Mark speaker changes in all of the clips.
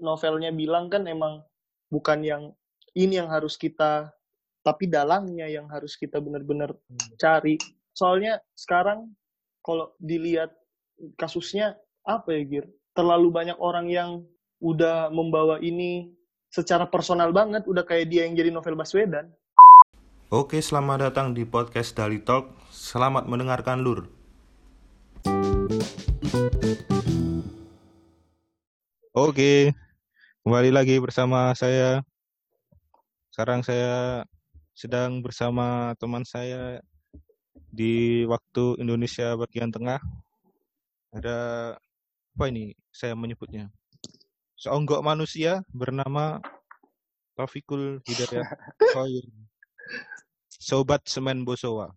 Speaker 1: novelnya bilang kan emang bukan yang ini yang harus kita tapi dalangnya yang harus kita benar-benar cari. Soalnya sekarang kalau dilihat kasusnya apa ya Gir? Terlalu banyak orang yang udah membawa ini secara personal banget, udah kayak dia yang jadi novel Baswedan.
Speaker 2: Oke, selamat datang di podcast Dali Talk. Selamat mendengarkan Lur. Oke, kembali lagi bersama saya. Sekarang saya sedang bersama teman saya di waktu Indonesia bagian tengah. Ada apa ini saya menyebutnya? Seonggok manusia bernama Taufikul Hidayat Khoir. Sobat Semen Bosowa.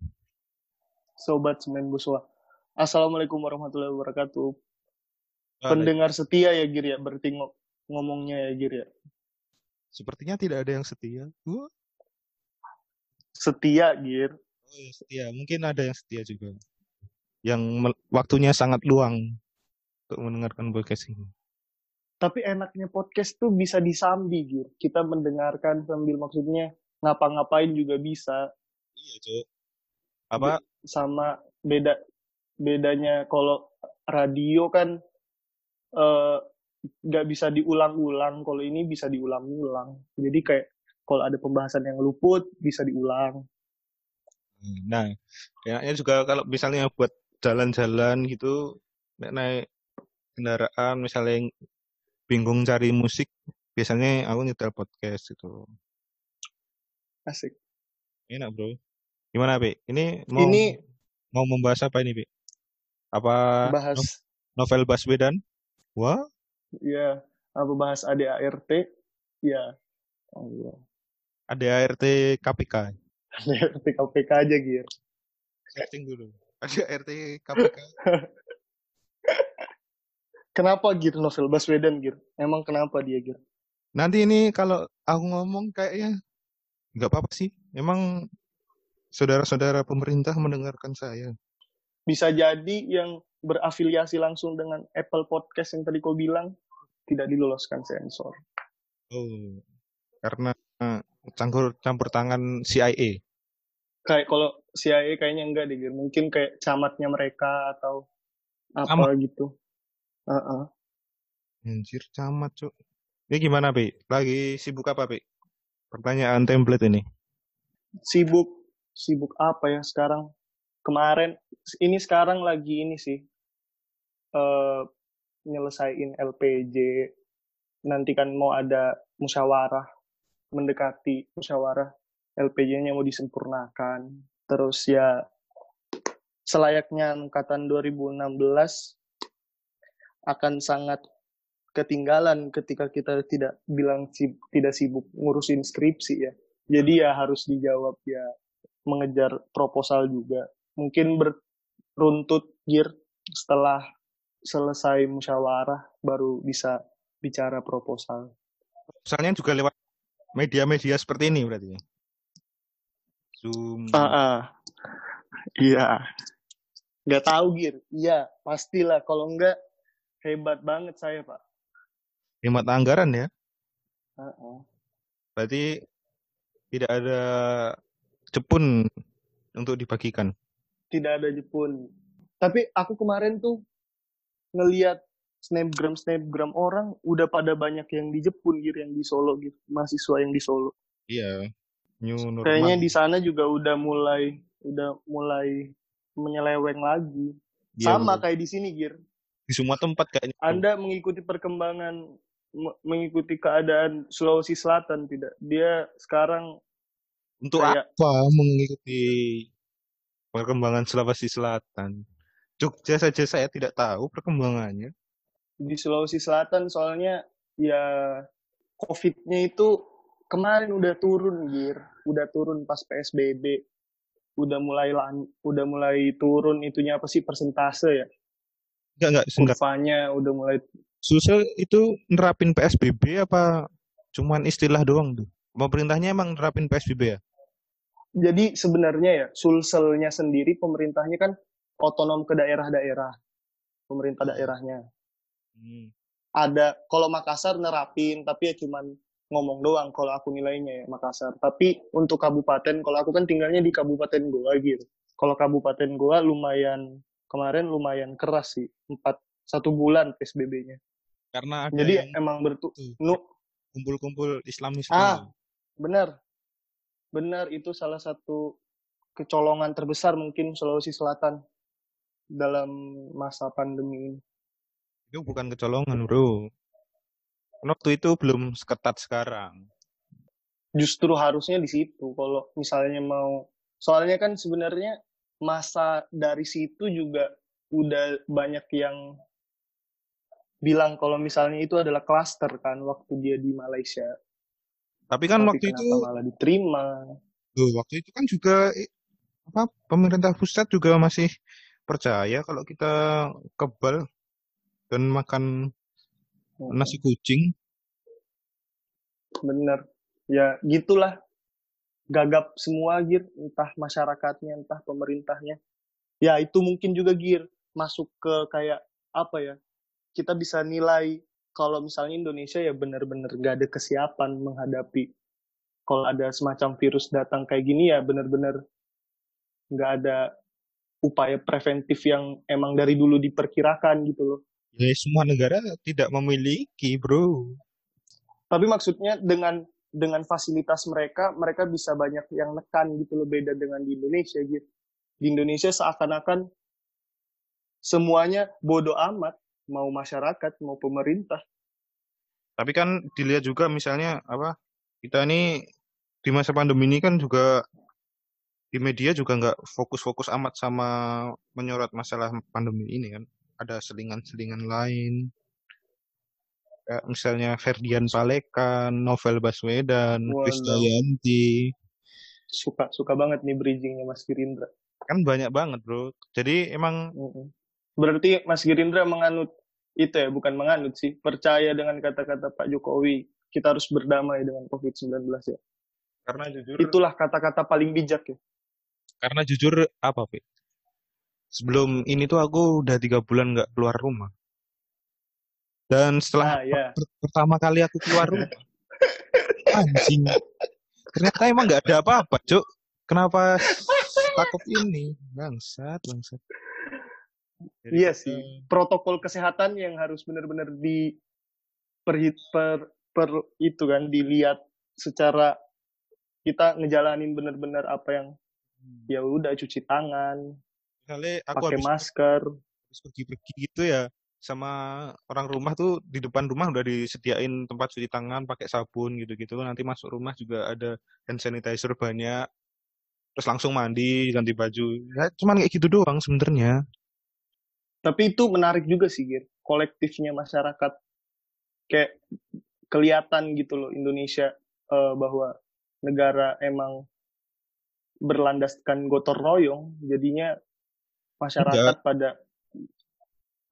Speaker 1: Sobat Semen Buswa. Assalamualaikum warahmatullahi wabarakatuh. Pendengar setia ya Gir ya, berarti ngo- ngomongnya ya Gir ya.
Speaker 2: Sepertinya tidak ada yang setia. Wah.
Speaker 1: Setia Gir.
Speaker 2: Oh ya setia, mungkin ada yang setia juga. Yang waktunya sangat luang untuk mendengarkan podcast ini.
Speaker 1: Tapi enaknya podcast tuh bisa disambi Gir. Kita mendengarkan sambil maksudnya ngapa-ngapain juga bisa.
Speaker 2: Iya, Cok. Apa?
Speaker 1: Sama beda bedanya kalau radio kan eh, nggak bisa diulang-ulang. Kalau ini bisa diulang-ulang. Jadi kayak kalau ada pembahasan yang luput bisa diulang.
Speaker 2: Nah, enaknya juga kalau misalnya buat jalan-jalan gitu, naik kendaraan misalnya bingung cari musik, biasanya aku nyetel podcast gitu.
Speaker 1: Asik.
Speaker 2: Enak, Bro. Gimana, Pi? Ini mau
Speaker 1: Ini
Speaker 2: mau membahas apa ini, Pi? Apa
Speaker 1: bahas
Speaker 2: no- novel Baswedan? Wah,
Speaker 1: ya apa bahas ADART? Iya.
Speaker 2: ada ART KPK.
Speaker 1: ADART KPK aja Gir.
Speaker 2: Searching dulu. Ada ART KPK.
Speaker 1: Kenapa Gir novel Baswedan Gir? Emang kenapa dia Gir?
Speaker 2: Nanti ini kalau aku ngomong kayaknya nggak apa-apa sih. Emang saudara-saudara pemerintah mendengarkan saya.
Speaker 1: Bisa jadi yang berafiliasi langsung dengan Apple Podcast yang tadi kau bilang tidak diloloskan sensor.
Speaker 2: Oh, karena eh, campur campur tangan CIA.
Speaker 1: Kayak kalau CIA kayaknya enggak deh. Mungkin kayak camatnya mereka atau apa
Speaker 2: Camat?
Speaker 1: gitu. Heeh.
Speaker 2: Anjir, camat, Cuk. Ini gimana, Pi? Lagi sibuk apa, Pi? Pertanyaan template ini.
Speaker 1: Sibuk sibuk apa ya sekarang? Kemarin ini sekarang lagi ini sih eh nyelesain LPJ. Nanti kan mau ada musyawarah mendekati musyawarah LPJ-nya mau disempurnakan. Terus ya selayaknya angkatan 2016 akan sangat ketinggalan ketika kita tidak bilang tidak sibuk ngurusin skripsi ya. Jadi ya harus dijawab ya mengejar proposal juga. Mungkin beruntut gear setelah selesai musyawarah baru bisa bicara proposal.
Speaker 2: Misalnya juga lewat media-media seperti ini berarti. Zoom.
Speaker 1: Ah, ah. iya. Nggak tahu gear. Iya, pastilah. Kalau enggak hebat banget saya pak.
Speaker 2: Hemat anggaran ya.
Speaker 1: Ah, ah.
Speaker 2: Berarti tidak ada cepun untuk dibagikan.
Speaker 1: Tidak ada Jepun. Tapi aku kemarin tuh ngeliat snapgram snapgram orang udah pada banyak yang di Jepun gitu yang di Solo gitu mahasiswa yang di Solo
Speaker 2: Iya. New normal.
Speaker 1: kayaknya di sana juga udah mulai udah mulai menyeleweng lagi
Speaker 2: Iya,
Speaker 1: sama
Speaker 2: betul.
Speaker 1: kayak di sini Gir
Speaker 2: di semua tempat kayaknya.
Speaker 1: Anda mengikuti perkembangan me- mengikuti keadaan Sulawesi Selatan tidak dia sekarang
Speaker 2: Untuk
Speaker 1: kayak-
Speaker 2: apa mengikuti perkembangan Sulawesi Selatan? Jogja saja saya tidak tahu perkembangannya.
Speaker 1: di Sulawesi Selatan soalnya ya COVID-nya itu kemarin udah turun Gir udah turun pas PSBB udah mulai lan, udah mulai turun itunya apa sih persentase ya
Speaker 2: Enggak, enggak,
Speaker 1: kurvanya udah mulai
Speaker 2: Sulsel itu nerapin PSBB apa cuman istilah doang tuh? Pemerintahnya emang nerapin PSBB ya?
Speaker 1: jadi sebenarnya ya Sulselnya sendiri pemerintahnya kan otonom ke daerah-daerah pemerintah daerahnya
Speaker 2: Hmm.
Speaker 1: ada kalau Makassar nerapin tapi ya cuman ngomong doang kalau aku nilainya ya Makassar. Tapi untuk kabupaten, kalau aku kan tinggalnya di Kabupaten Goa gitu. Kalau Kabupaten Goa lumayan kemarin lumayan keras sih, empat satu bulan PSBB-nya.
Speaker 2: Karena ada
Speaker 1: Jadi
Speaker 2: yang
Speaker 1: emang bertu
Speaker 2: kumpul-kumpul Islamis
Speaker 1: Ah. benar benar itu salah satu kecolongan terbesar mungkin Sulawesi Selatan dalam masa pandemi ini.
Speaker 2: itu bukan kecolongan bro waktu itu belum seketat sekarang
Speaker 1: Justru harusnya di situ kalau misalnya mau soalnya kan sebenarnya masa dari situ juga udah banyak yang bilang kalau misalnya itu adalah klaster kan waktu dia di Malaysia.
Speaker 2: tapi kan
Speaker 1: Tapi
Speaker 2: waktu itu
Speaker 1: malah diterima?
Speaker 2: Loh, waktu itu kan juga eh, apa pemerintah pusat juga masih percaya kalau kita kebal dan makan nasi kucing
Speaker 1: Bener. Ya gitulah. Gagap semua Gir. Entah masyarakatnya, entah pemerintahnya. Ya itu mungkin juga Gir. Masuk ke kayak apa ya. Kita bisa nilai kalau misalnya Indonesia ya benar-benar gak ada kesiapan menghadapi kalau ada semacam virus datang kayak gini ya benar-benar nggak ada upaya preventif yang emang dari dulu diperkirakan gitu loh.
Speaker 2: ya semua negara tidak memiliki bro.
Speaker 1: Tapi maksudnya dengan dengan fasilitas mereka mereka bisa banyak yang nekan gitu loh beda dengan di Indonesia gitu. Di Indonesia seakan-akan semuanya bodoh amat mau masyarakat mau pemerintah.
Speaker 2: Tapi kan dilihat juga misalnya apa kita ini di masa pandemi ini kan juga di media juga nggak fokus-fokus amat sama menyorot masalah pandemi ini kan. Ada selingan-selingan lain. Kayak misalnya Ferdian Palekan, Novel Baswedan,
Speaker 1: Waduh.
Speaker 2: Krisdayanti
Speaker 1: suka suka banget nih bridgingnya Mas Girindra
Speaker 2: kan banyak banget bro. Jadi emang
Speaker 1: berarti Mas Girindra menganut itu ya bukan menganut sih. Percaya dengan kata-kata Pak Jokowi kita harus berdamai dengan COVID-19 ya.
Speaker 2: Karena jujur
Speaker 1: itulah kata-kata paling bijak ya
Speaker 2: karena jujur apa Pi? sebelum ini tuh aku udah tiga bulan nggak keluar rumah. Dan setelah
Speaker 1: ah ya
Speaker 2: per- pertama kali aku keluar rumah. Anjing. Ternyata emang nggak ada apa-apa cuk. Kenapa takut ini? Bangsat bangsat. Jadi
Speaker 1: Iya sih. protokol kesehatan yang harus benar-benar di perhit per, per itu kan dilihat secara kita ngejalanin benar-benar apa yang ya udah cuci tangan,
Speaker 2: misalnya aku
Speaker 1: pakai
Speaker 2: habis,
Speaker 1: masker.
Speaker 2: habis pergi-pergi gitu ya sama orang rumah tuh di depan rumah udah disediain tempat cuci tangan pakai sabun gitu-gitu nanti masuk rumah juga ada hand sanitizer banyak terus langsung mandi ganti baju ya cuman kayak gitu doang sebenarnya
Speaker 1: Tapi itu menarik juga sih, Gir. Kolektifnya masyarakat kayak kelihatan gitu loh Indonesia eh, bahwa negara emang berlandaskan gotong royong, jadinya masyarakat pada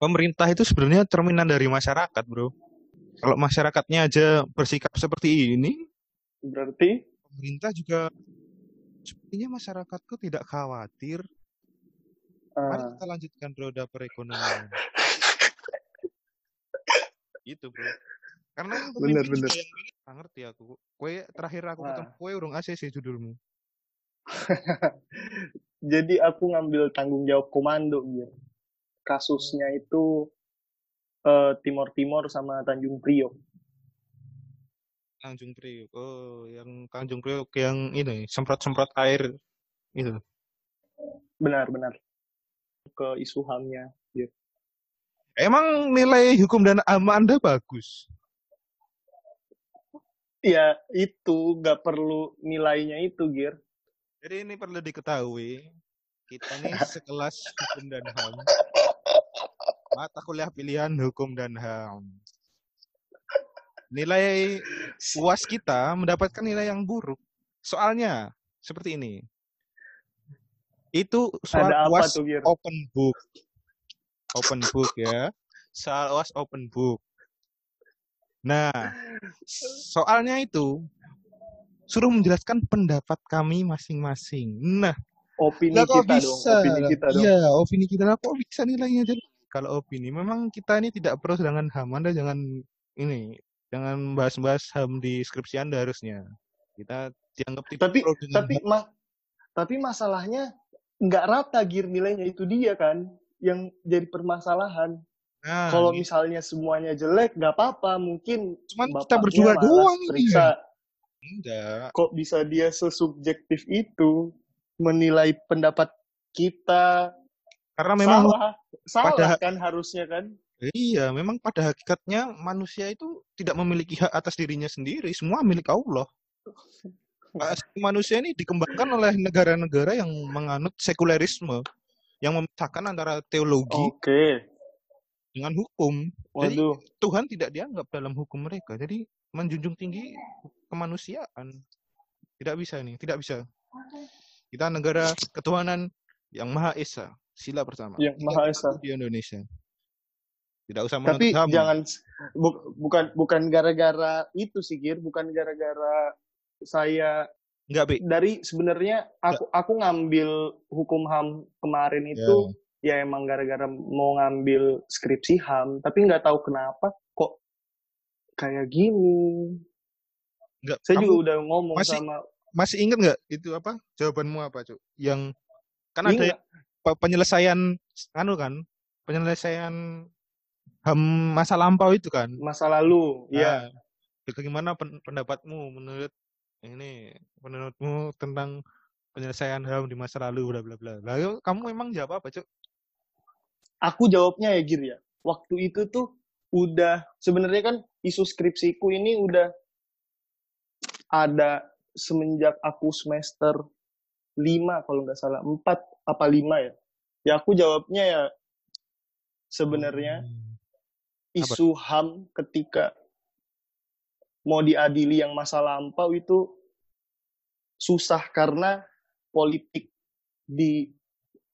Speaker 2: pemerintah itu sebenarnya cerminan dari masyarakat bro. Kalau masyarakatnya aja bersikap seperti ini
Speaker 1: berarti?
Speaker 2: pemerintah juga sepertinya masyarakatku tidak khawatir. Mari
Speaker 1: eh,
Speaker 2: kita lanjutkan roda perekonomian gitu bro. Karena
Speaker 1: Bener, bener.
Speaker 2: juga yang ngerti aku. Kue terakhir aku
Speaker 1: Nah.
Speaker 2: ketemu kue urung ACC judulmu
Speaker 1: jadi aku ngambil tanggung jawab komando gitu. Kasusnya itu eh, Timor Timor sama Tanjung Priok.
Speaker 2: Tanjung Priok oh yang Tanjung Priok yang ini semprot semprot air itu
Speaker 1: Benar-benar ke isu hamnya. Gitu.
Speaker 2: emang nilai hukum dan ham anda bagus
Speaker 1: Ya itu nggak perlu nilainya itu, Gir.
Speaker 2: Jadi ini perlu diketahui, kita nih sekelas hukum dan HAM. Mata kuliah pilihan hukum dan HAM. Nilai UAS kita mendapatkan nilai yang buruk. Soalnya seperti ini. Itu soal
Speaker 1: Ada
Speaker 2: UAS
Speaker 1: tuh, Gir?
Speaker 2: open book. Open book ya. Soal UAS open book. Nah, soalnya itu suruh menjelaskan pendapat kami masing-masing. Nah,
Speaker 1: Opini
Speaker 2: lah kok
Speaker 1: kita dong,
Speaker 2: bisa?
Speaker 1: opini kita dong.
Speaker 2: Iya, opini kita lah kok bisa nilainya jadi kalau opini memang kita ini tidak pro dengan HAM Anda jangan ini jangan bahas-bahas HAM di skripsi Anda harusnya kita dianggap tidak
Speaker 1: tapi
Speaker 2: pro dengan
Speaker 1: tapi
Speaker 2: HAM.
Speaker 1: ma tapi masalahnya nggak rata gear nilainya itu dia kan yang jadi permasalahan
Speaker 2: Nah,
Speaker 1: kalau
Speaker 2: ini-
Speaker 1: misalnya semuanya jelek nggak apa-apa mungkin
Speaker 2: Cuman kita berdua doang ini.
Speaker 1: periksa
Speaker 2: enggak
Speaker 1: kok bisa dia sesubjektif itu menilai pendapat kita
Speaker 2: karena memang
Speaker 1: salah salah
Speaker 2: pada-
Speaker 1: kan harusnya kan
Speaker 2: Iya, memang pada hakikatnya manusia itu tidak memiliki hak atas dirinya sendiri, semua milik Allah. Manusia ini dikembangkan oleh negara-negara yang menganut sekulerisme, yang memisahkan antara teologi
Speaker 1: oke
Speaker 2: dengan hukum. Jadi
Speaker 1: waduh
Speaker 2: Tuhan tidak dianggap dalam hukum mereka. Jadi menjunjung tinggi kemanusiaan. Tidak bisa ini, tidak bisa. Kita negara ketuhanan yang Maha Esa, sila pertama.
Speaker 1: yang maha esa
Speaker 2: di Indonesia. Tidak usah
Speaker 1: tapi
Speaker 2: HAM.
Speaker 1: jangan bu- bukan bukan gara-gara itu sih Gir bukan gara-gara saya
Speaker 2: Enggak, Bi.
Speaker 1: dari sebenarnya aku aku ngambil hukum ham kemarin itu ya emang gara-gara mau ngambil skripsi ham tapi nggak tahu kenapa kok kayak gini
Speaker 2: Enggak,
Speaker 1: saya
Speaker 2: kamu
Speaker 1: juga udah ngomong
Speaker 2: masih-
Speaker 1: sama
Speaker 2: masih ingat nggak itu apa jawabanmu apa cuk? Yang kan ada
Speaker 1: Ingat.
Speaker 2: penyelesaian anu kan penyelesaian ham masa lampau itu kan?
Speaker 1: Masa lalu ya
Speaker 2: Nah, bagaimana pen- pendapatmu menurut ini menurutmu tentang penyelesaian ham di masa lalu bla bla bla. Lalu kamu memang jawab apa cuk?
Speaker 1: Aku jawabnya ya Gir ya. Waktu itu tuh udah sebenarnya kan isu skripsiku ini udah ada semenjak aku semester 5 kalau nggak salah 4 apa 5 ya ya aku jawabnya ya sebenarnya
Speaker 2: Hmm.
Speaker 1: isu HAM ketika mau diadili yang masa lampau itu susah karena politik di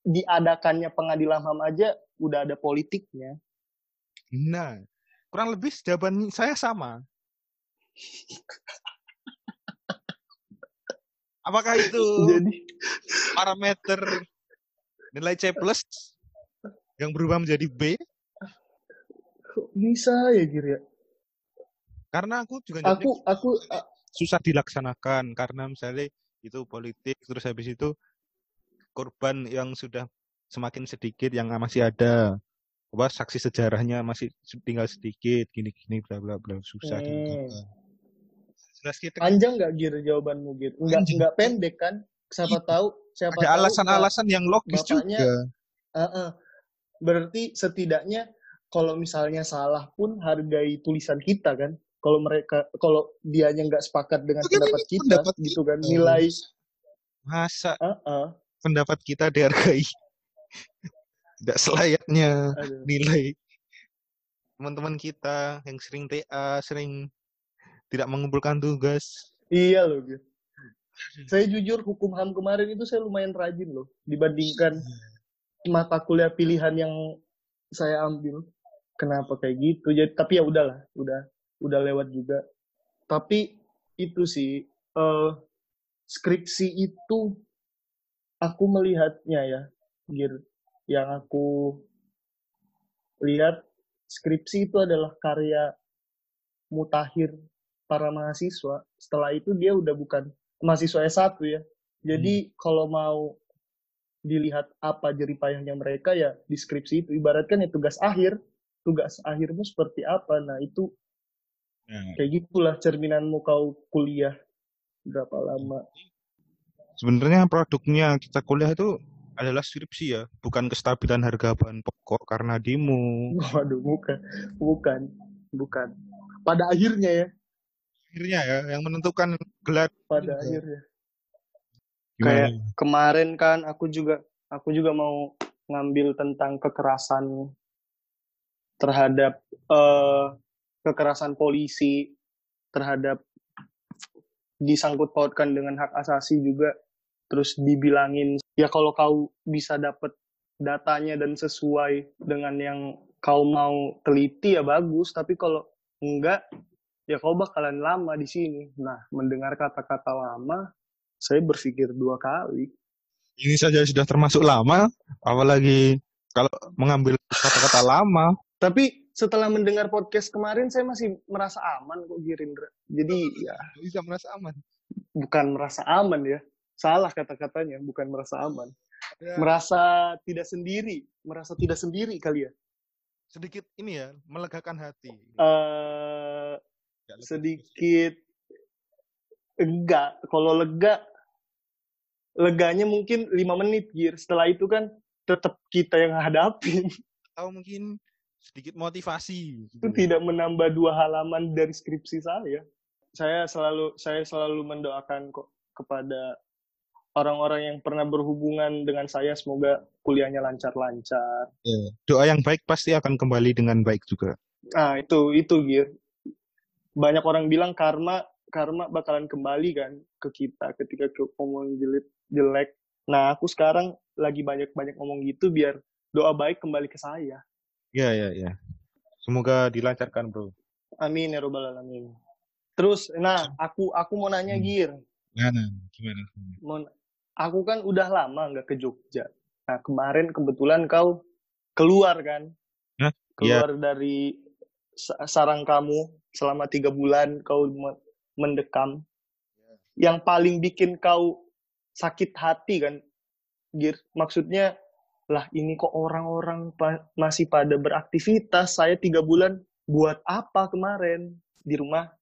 Speaker 1: diadakannya pengadilan HAM aja udah ada politiknya.
Speaker 2: nah kurang lebih jawaban saya sama apakah itu
Speaker 1: Jadi
Speaker 2: parameter nilai C plus yang berubah menjadi B
Speaker 1: kok bisa ya Gir ya?
Speaker 2: karena aku juga
Speaker 1: Aku aku
Speaker 2: susah dilaksanakan karena misalnya itu politik terus habis itu korban yang sudah semakin sedikit yang masih ada apa saksi sejarahnya masih tinggal sedikit gini-gini bla bla bla susah
Speaker 1: Hmm.
Speaker 2: Jelas kita
Speaker 1: panjang nggak Gir jawabanmu Gir? Nggak nggak pendek kan? Siapa
Speaker 2: Iya.
Speaker 1: tahu siapa
Speaker 2: ada alasan-alasan yang logis
Speaker 1: bapaknya-
Speaker 2: juga
Speaker 1: Heeh. Berarti setidaknya kalau misalnya salah pun hargai tulisan kita kan. Kalau mereka kalau dianya nggak sepakat dengan
Speaker 2: Itu kan
Speaker 1: pendapat kita
Speaker 2: pendapat
Speaker 1: gitu kan
Speaker 2: kita.
Speaker 1: nilai
Speaker 2: masa
Speaker 1: Heeh.
Speaker 2: pendapat kita dihargai tidak selayaknya
Speaker 1: Aduh.
Speaker 2: nilai teman-teman kita yang sering TA, sering tidak mengumpulkan tugas.
Speaker 1: Iya loh gitu. Saya jujur hukum HAM kemarin itu saya lumayan rajin loh dibandingkan mata kuliah pilihan yang saya ambil. Kenapa kayak gitu? Jadi tapi ya udahlah, udah udah lewat juga. Tapi itu sih eh skripsi itu aku melihatnya ya, Gir, yang aku lihat skripsi itu adalah karya mutakhir para mahasiswa. Setelah itu dia udah bukan mahasiswa S1 ya. Jadi kalau mau dilihat apa jeripayahnya mereka ya di skripsi itu. Ibaratkan ya tugas akhir. Tugas akhirmu seperti apa? Nah itu
Speaker 2: Nah,
Speaker 1: kayak gitulah cerminanmu kau kuliah berapa lama.
Speaker 2: Sebenarnya produknya kita kuliah itu adalah skripsi ya, bukan kestabilan harga bahan pokok karena demo.
Speaker 1: waduh bukan. Bukan. Bukan. Pada akhirnya ya
Speaker 2: Akhirnya ya, yang menentukan gelar
Speaker 1: pada
Speaker 2: Iya.
Speaker 1: akhirnya
Speaker 2: gimana?
Speaker 1: Kayak kemarin kan aku juga aku juga mau ngambil tentang kekerasan terhadap eh, kekerasan polisi terhadap disangkut pautkan dengan hak asasi juga terus dibilangin ya kalau kau bisa dapat datanya dan sesuai dengan yang kau mau teliti ya bagus tapi kalau enggak ya kau bakalan lama di sini nah mendengar kata-kata lama saya berpikir dua kali
Speaker 2: Ini saja sudah termasuk lama, apalagi kalau mengambil kata-kata lama.
Speaker 1: Tapi setelah mendengar podcast kemarin saya masih merasa aman kok Girindra. Jadi ya
Speaker 2: bisa merasa aman.
Speaker 1: Bukan merasa aman ya. Salah kata-katanya, bukan merasa aman. Ya. Merasa tidak sendiri, merasa tidak sendiri kali ya.
Speaker 2: Sedikit ini ya, melegakan hati.
Speaker 1: Uh, sedikit enggak, kalau lega leganya mungkin lima menit Gir. Setelah itu kan tetap kita yang hadapin.
Speaker 2: Atau mungkin sedikit motivasi.
Speaker 1: Gitu. Itu tidak menambah dua halaman dari skripsi saya. Saya selalu saya selalu mendoakan kok kepada orang-orang yang pernah berhubungan dengan saya semoga kuliahnya lancar-lancar.
Speaker 2: Ya, doa yang baik pasti akan kembali dengan baik juga.
Speaker 1: Ah itu itu Gir. Banyak orang bilang karma karma bakalan kembali kan ke kita ketika ngomong jelek jelek. Nah aku sekarang lagi banyak-banyak ngomong gitu biar doa baik kembali ke saya.
Speaker 2: Iya, iya, iya. Semoga dilancarkan, Bro.
Speaker 1: Amin ya robbal alamin. Terus, nah, aku aku mau nanya, hmm. Gir.
Speaker 2: Gimana? Gimana?
Speaker 1: Mau, aku kan udah lama nggak ke Jogja. Nah, kemarin kebetulan kau keluar kan?
Speaker 2: Hah?
Speaker 1: Keluar ya. dari sarang kamu selama tiga bulan kau mendekam. Ya. Yang paling bikin kau sakit hati kan, Gir? Maksudnya lah ini kok orang-orang pa masih pada beraktivitas saya tiga bulan buat apa kemarin di rumah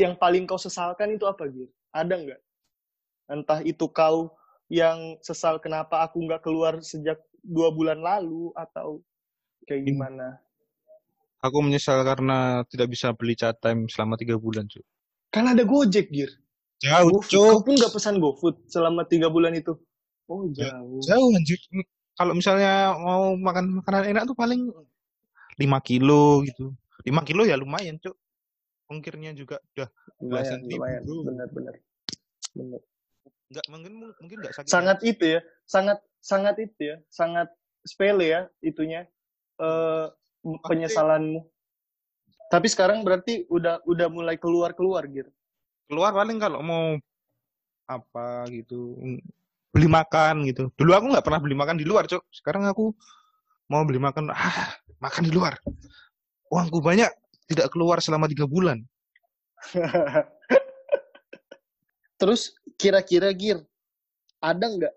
Speaker 1: yang paling kau sesalkan itu apa gitu ada nggak entah itu kau yang sesal kenapa aku nggak keluar sejak dua bulan lalu atau kayak hmm. gimana
Speaker 2: aku menyesal karena tidak bisa beli chat time selama tiga bulan cuy
Speaker 1: kan ada gojek gir
Speaker 2: jauh
Speaker 1: cuy kau pun nggak pesan gofood selama tiga bulan itu oh jauh
Speaker 2: jauh anjir kalau misalnya mau makan makanan enak tuh paling 5 kilo gitu. 5 kilo ya lumayan, Cuk. Ongkirnya juga udah
Speaker 1: ribu. Lumayan, benar benar. Benar.
Speaker 2: Enggak mungkin mungkin enggak sakit.
Speaker 1: Sangat ya. itu ya. Sangat sangat itu ya. Sangat sepele ya itunya. Eh uh, penyesalanmu. Tapi sekarang berarti udah udah mulai keluar-keluar gitu.
Speaker 2: Keluar paling kalau mau apa gitu beli makan gitu. Dulu aku nggak pernah beli makan di luar, Cok. Sekarang aku mau beli makan, ah, makan di luar. Uangku banyak, tidak keluar selama tiga bulan.
Speaker 1: Terus kira-kira Gir, ada nggak?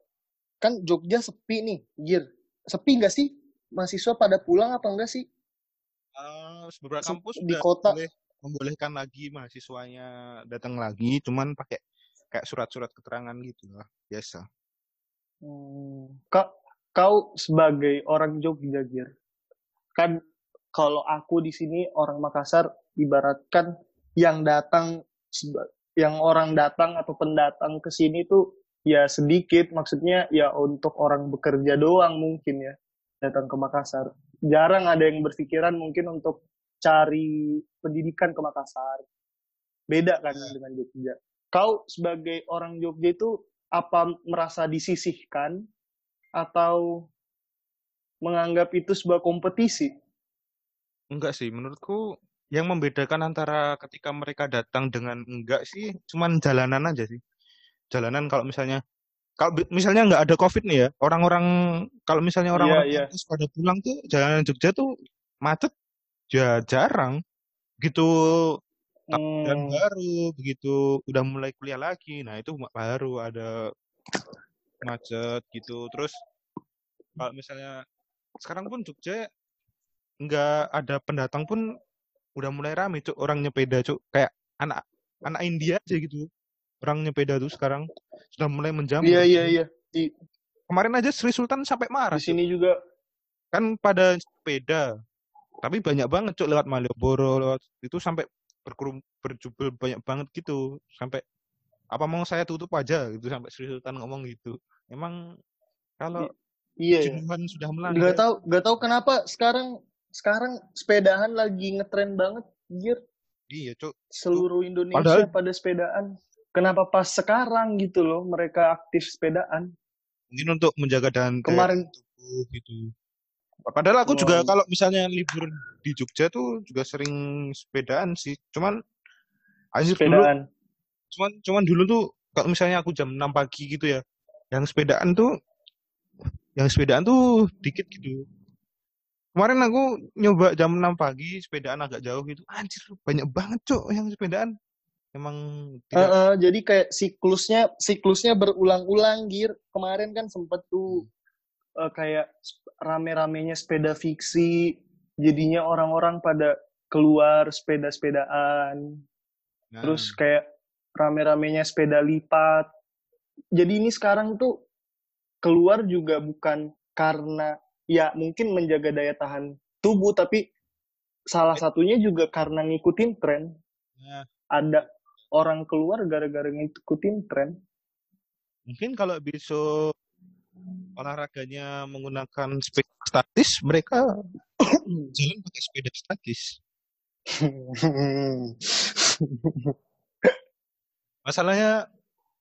Speaker 1: Kan Jogja sepi nih, Gir. Sepi nggak sih? Mahasiswa pada pulang apa enggak sih?
Speaker 2: Uh, beberapa kampus
Speaker 1: di kota
Speaker 2: boleh, membolehkan lagi mahasiswanya datang lagi, cuman pakai kayak surat-surat keterangan gitu lah, biasa.
Speaker 1: Hmm. Kak, kau sebagai orang Jogja, Gir, kan kalau aku di sini orang Makassar ibaratkan yang datang yang orang datang atau pendatang ke sini tuh ya sedikit maksudnya ya untuk orang bekerja doang mungkin ya datang ke Makassar jarang ada yang berpikiran mungkin untuk cari pendidikan ke Makassar beda kan iya. dengan Jogja kau sebagai orang Jogja itu apa merasa disisihkan atau menganggap itu sebuah kompetisi?
Speaker 2: Enggak sih, menurutku yang membedakan antara ketika mereka datang dengan enggak sih cuman jalanan aja sih. Jalanan kalau misalnya kalau misalnya nggak ada covid nih ya orang-orang kalau misalnya orang-orang yeah, yeah. pada pulang tuh jalanan Jogja tuh macet ya jarang gitu hmm. baru begitu udah mulai kuliah lagi nah itu baru ada macet gitu terus kalau misalnya sekarang pun Jogja nggak ada pendatang pun udah mulai rame cuk orang nyepeda cuk kayak anak anak India aja gitu orang nyepeda tuh sekarang. Sudah mulai menjamur.
Speaker 1: Iya iya iya.
Speaker 2: Di... kemarin aja Sri Sultan sampai marah
Speaker 1: di sini juga.
Speaker 2: Kan pada sepeda. Tapi banyak banget cuk lewat Malioboro lewat itu sampai berkerum berjubel banyak banget gitu. Sampai apa mau saya tutup aja? gitu sampai Sri Sultan ngomong gitu. Emang kalau
Speaker 1: iya ya. sudah melanggar nggak tahu nggak tahu kenapa sekarang sekarang sepedahan lagi ngetren banget jir
Speaker 2: iya cuk.
Speaker 1: Seluruh Indonesia Padahal... pada sepedaan kenapa pas sekarang gitu loh mereka aktif sepedaan
Speaker 2: mungkin untuk menjaga dan
Speaker 1: kemarin
Speaker 2: tubuh gitu Padahal aku oh. juga kalau misalnya libur di Jogja tuh juga sering sepedaan sih. Cuman anjir sepedaan. dulu cuman cuman dulu tuh kalau misalnya aku jam 6 pagi gitu ya, yang sepedaan tuh yang sepedaan tuh dikit gitu. kemarin aku nyoba jam 6 pagi sepedaan agak jauh gitu anjir banyak banget cok yang sepedaan emang
Speaker 1: tidak... uh, uh, jadi kayak siklusnya siklusnya berulang-ulang gir. Kemarin kan sempet tuh uh, kayak rame-ramenya sepeda fiksi. Jadinya orang-orang pada keluar sepeda-sepedaan. Nah. terus kayak rame-ramenya sepeda lipat. Jadi ini sekarang tuh keluar juga bukan karena ya mungkin menjaga daya tahan tubuh tapi salah satunya juga karena ngikutin tren. Ya. ada orang keluar gara-gara ngikutin tren.
Speaker 2: Mungkin kalau besok olahraganya menggunakan sepeda statis, mereka jalan pakai sepeda statis. Masalahnya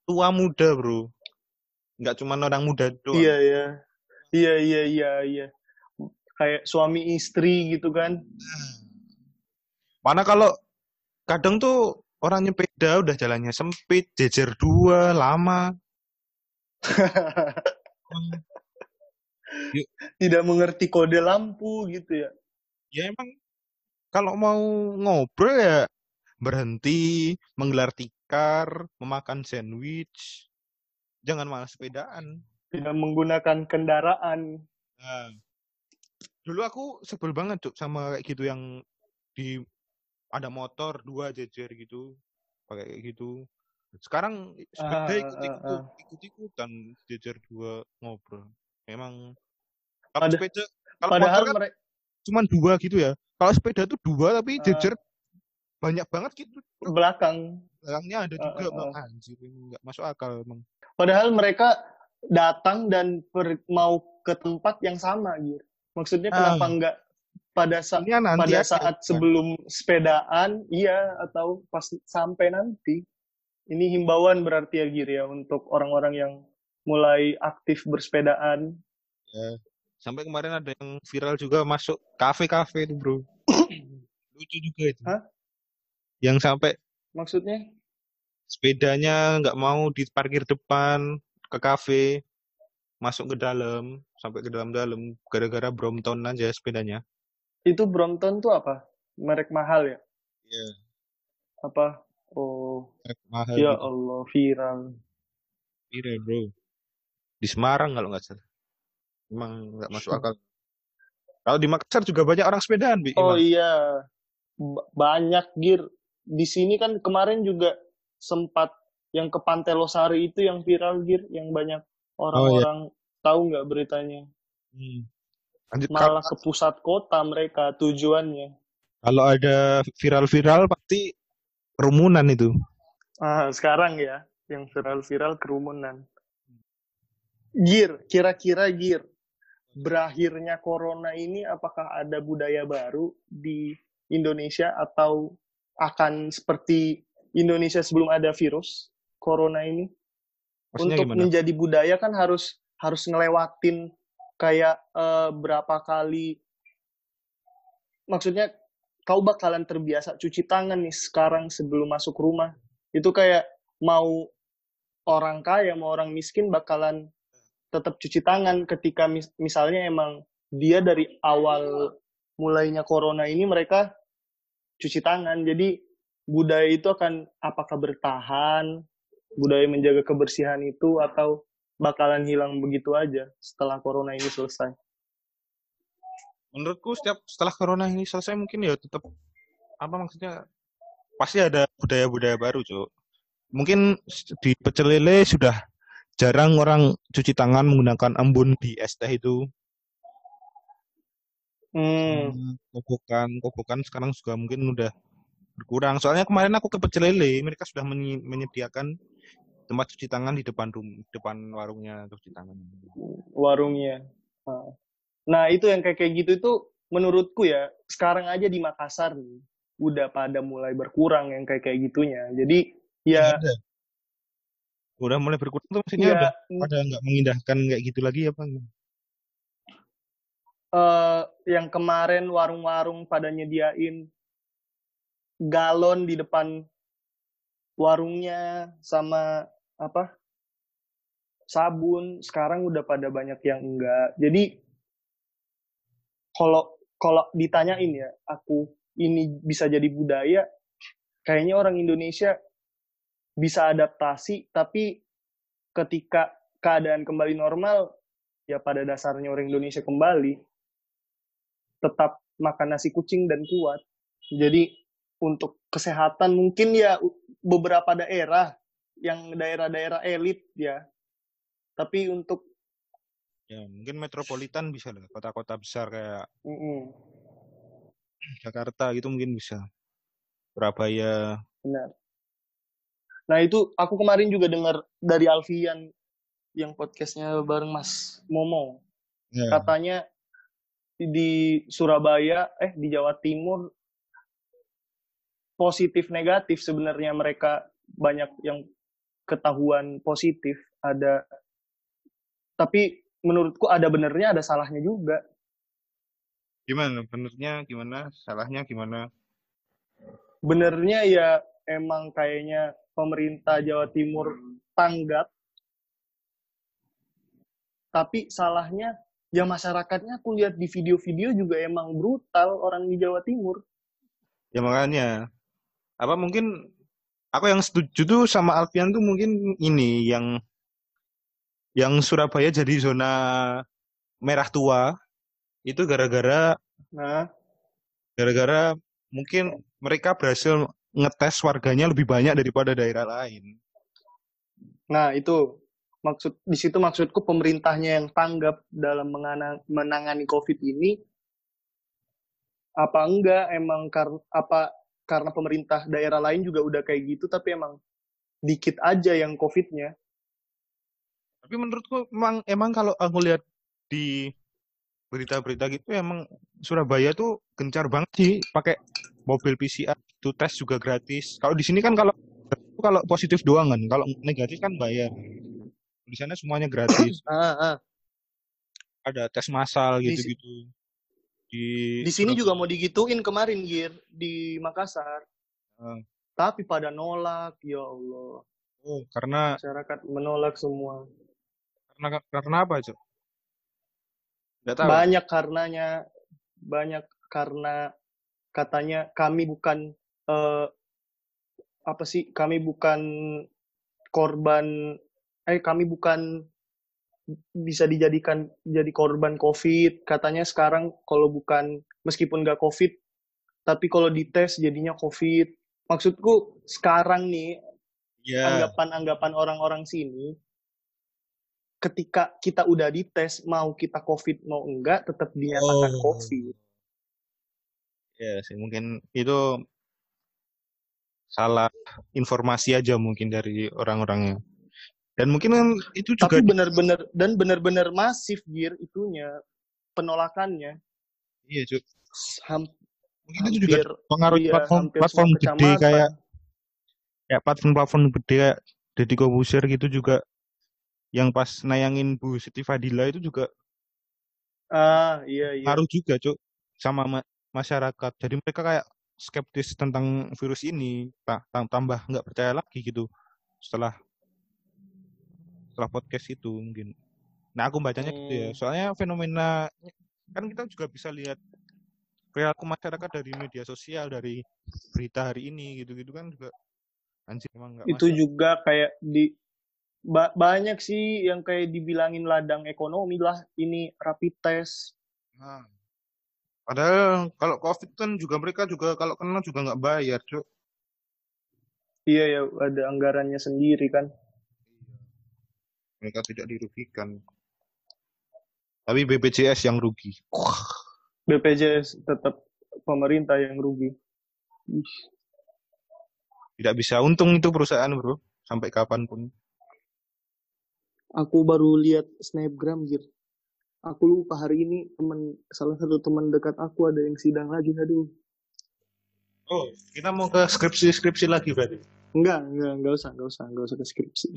Speaker 2: tua muda, bro. Nggak cuma orang muda doang.
Speaker 1: Iya, iya. Iya, iya, iya, iya. Kayak suami istri gitu kan.
Speaker 2: Mana kalau kadang tuh orang nyepeda udah jalannya sempit, jejer dua, lama.
Speaker 1: Tidak mengerti kode lampu gitu ya.
Speaker 2: Ya emang kalau mau ngobrol ya berhenti, menggelar tikar, memakan sandwich. Jangan malah sepedaan.
Speaker 1: Tidak menggunakan kendaraan. Nah,
Speaker 2: dulu aku sebel banget cuk sama kayak gitu yang di ada motor dua jejer gitu pakai kayak gitu. Sekarang sepeda ikut ikut uh, uh, ikut ikutan jejer dua ngobrol. Memang kalau sepeda kalau motor kan mereka... cuma dua gitu ya. Kalau sepeda tuh dua tapi uh, jejer banyak banget gitu.
Speaker 1: Belakang.
Speaker 2: Belakangnya ada juga uh, uh, anjir nggak masuk akal emang.
Speaker 1: Padahal mereka datang dan per, mau ke tempat yang sama gitu maksudnya kenapa uh, nggak pada saat pada saat kan? sebelum sepedaan iya atau pas sampai nanti. Ini himbauan berarti ya Giri ya untuk orang-orang yang mulai aktif bersepedaan.
Speaker 2: Ya sampai kemarin ada yang viral juga masuk kafe-kafe itu bro. Lucu juga itu. Hah? yang sampai
Speaker 1: maksudnya?
Speaker 2: sepedanya nggak mau diparkir depan ke kafe masuk ke dalam sampai ke dalam-dalam gara-gara Brompton aja sepedanya
Speaker 1: itu Brompton tuh apa? Merek mahal ya?
Speaker 2: Iya. Yeah.
Speaker 1: Apa? Oh.
Speaker 2: Merek mahal.
Speaker 1: Ya gitu. Allah, viral.
Speaker 2: Viral, bro. Di Semarang kalau nggak salah. Emang nggak masuk akal. Kalau di Makassar juga banyak orang sepedaan, Bi.
Speaker 1: Oh iya. banyak, Gir. Di sini kan kemarin juga sempat yang ke Pantai Losari itu yang viral, Gir. Yang banyak orang-orang oh, iya. tahu nggak beritanya. Hmm. Lanjut, malah ke pusat kota mereka tujuannya.
Speaker 2: Kalau ada viral-viral pasti kerumunan itu.
Speaker 1: Ah, sekarang ya, yang viral-viral kerumunan. Gir, kira-kira Gir, berakhirnya corona ini apakah ada budaya baru di Indonesia atau akan seperti Indonesia sebelum ada virus corona ini? Maksudnya Untuk gimana? menjadi budaya kan harus harus ngelewatin kayak uh, berapa kali maksudnya kau bakalan terbiasa cuci tangan nih sekarang sebelum masuk rumah. Itu kayak mau orang kaya mau orang miskin bakalan tetap cuci tangan ketika mis misalnya emang dia dari awal mulainya corona ini mereka cuci tangan. Jadi budaya itu akan apakah bertahan budaya menjaga kebersihan itu atau bakalan hilang begitu aja setelah corona ini selesai.
Speaker 2: Menurutku setiap setelah corona ini selesai mungkin ya tetap apa maksudnya pasti ada budaya-budaya baru, Cuk. Mungkin di pecel lele sudah jarang orang cuci tangan menggunakan embun di es teh itu. Hmm. Kobokan, kobokan sekarang juga mungkin udah berkurang. Soalnya kemarin aku ke pecel lele, mereka sudah menyediakan tempat cuci tangan di depan rum depan warungnya cuci tangan.
Speaker 1: Warungnya nah itu yang kayak kayak gitu itu menurutku ya sekarang aja di Makassar nih udah pada mulai berkurang yang kayak kayak gitunya. Jadi ya
Speaker 2: ada. udah mulai berkurang tuh maksudnya ya, udah pada nggak mengindahkan kayak gitu lagi apa
Speaker 1: uh, yang kemarin warung-warung pada nyediain galon di depan warungnya sama apa sabun. Sekarang udah pada banyak yang enggak. Jadi kalau kalau ditanyain ya aku ini bisa jadi budaya kayaknya orang Indonesia bisa adaptasi tapi ketika keadaan kembali normal ya pada dasarnya orang Indonesia kembali tetap makan nasi kucing dan kuat. Jadi untuk kesehatan mungkin ya beberapa daerah yang daerah-daerah elit ya tapi untuk
Speaker 2: ya mungkin metropolitan bisa lah kota-kota besar kayak
Speaker 1: mm -mm.
Speaker 2: Jakarta gitu mungkin bisa. Surabaya.
Speaker 1: Benar. Nah itu aku kemarin juga dengar dari Alfian yang podcastnya bareng Mas Momo.
Speaker 2: Ya.
Speaker 1: katanya di Surabaya eh di Jawa Timur positif negatif sebenarnya mereka banyak yang ketahuan positif ada tapi menurutku ada benernya ada salahnya juga.
Speaker 2: Gimana? Benernya gimana? Salahnya gimana?
Speaker 1: Benernya ya emang kayaknya pemerintah Jawa Timur tanggap. Tapi salahnya ya masyarakatnya aku lihat di video-video juga emang brutal orang di Jawa Timur.
Speaker 2: Ya makanya. Apa mungkin aku yang setuju tuh sama Alfian tuh mungkin ini yang yang Surabaya jadi zona merah tua. Itu gara-gara
Speaker 1: nah
Speaker 2: gara-gara mungkin mereka berhasil ngetes warganya lebih banyak daripada daerah lain.
Speaker 1: Nah, itu. Maksud di situ maksudku pemerintahnya yang tanggap dalam menangani Covid ini apa enggak? Emang karena apa karena pemerintah daerah lain juga udah kayak gitu tapi emang dikit aja yang Covidnya.
Speaker 2: Tapi menurutku emang emang kalau aku lihat di berita-berita gitu emang Surabaya tuh gencar banget sih pakai mobil PCR itu tes juga gratis. Kalau di sini kan kalau kalau positif doang kan, kalau negatif kan bayar. Di sana semuanya gratis.
Speaker 1: ah, ah.
Speaker 2: Ada tes massal gitu-gitu.
Speaker 1: Di di sini juga mau digituin kemarin Gir di Makassar.
Speaker 2: Ah.
Speaker 1: Tapi pada nolak, ya Allah.
Speaker 2: Oh, karena
Speaker 1: masyarakat menolak semua.
Speaker 2: Karena karena apa, Cok?
Speaker 1: tahu. Banyak karenanya, banyak karena katanya kami bukan uh, apa sih? Kami bukan korban eh kami bukan bisa dijadikan jadi korban COVID. Katanya sekarang kalau bukan meskipun gak COVID, tapi kalau dites jadinya COVID. Maksudku sekarang nih yeah. anggapan-anggapan orang-orang sini ketika kita udah dites mau kita covid mau enggak tetap dinyatakan oh. covid
Speaker 2: ya sih mungkin itu salah informasi aja mungkin dari orang-orangnya dan mungkin kan itu juga
Speaker 1: tapi benar-benar dan benar-benar masif gear itunya penolakannya.
Speaker 2: Iya cuy
Speaker 1: Ham,
Speaker 2: mungkin itu juga pengaruh iya, platform platform gede kayak ya platform-platform gede kayak Deddy Kobuser gitu juga yang pas nayangin Bu Siti Fadila itu juga
Speaker 1: ah iya iya.
Speaker 2: ngaruh juga cuk sama ma masyarakat. Jadi mereka kayak skeptis tentang virus ini tambah nggak percaya lagi gitu setelah setelah podcast itu mungkin nah aku bacanya hmm. gitu ya hmm. soalnya fenomena kan kita juga bisa lihat perilaku masyarakat dari media sosial dari berita hari ini gitu-gitu kan juga
Speaker 1: anjir emang gak itu juga kayak di ba banyak sih yang kayak dibilangin ladang ekonomi lah ini rapid test.
Speaker 2: Nah. Padahal kalau COVID kan juga mereka juga kalau kena juga nggak bayar, Cuk.
Speaker 1: Iya ya, ada anggarannya sendiri kan.
Speaker 2: Mereka tidak dirugikan. Tapi BPJS yang rugi.
Speaker 1: BPJS tetap pemerintah yang rugi.
Speaker 2: Tidak bisa untung itu perusahaan, Bro. Sampai kapan pun.
Speaker 1: Aku baru lihat snapgram gitu. Aku lupa hari ini teman salah satu teman dekat aku ada yang sidang lagi aduh.
Speaker 2: Oh, kita mau ke skripsi-skripsi lagi berarti?
Speaker 1: Enggak, enggak, enggak usah, enggak usah, enggak usah ke skripsi.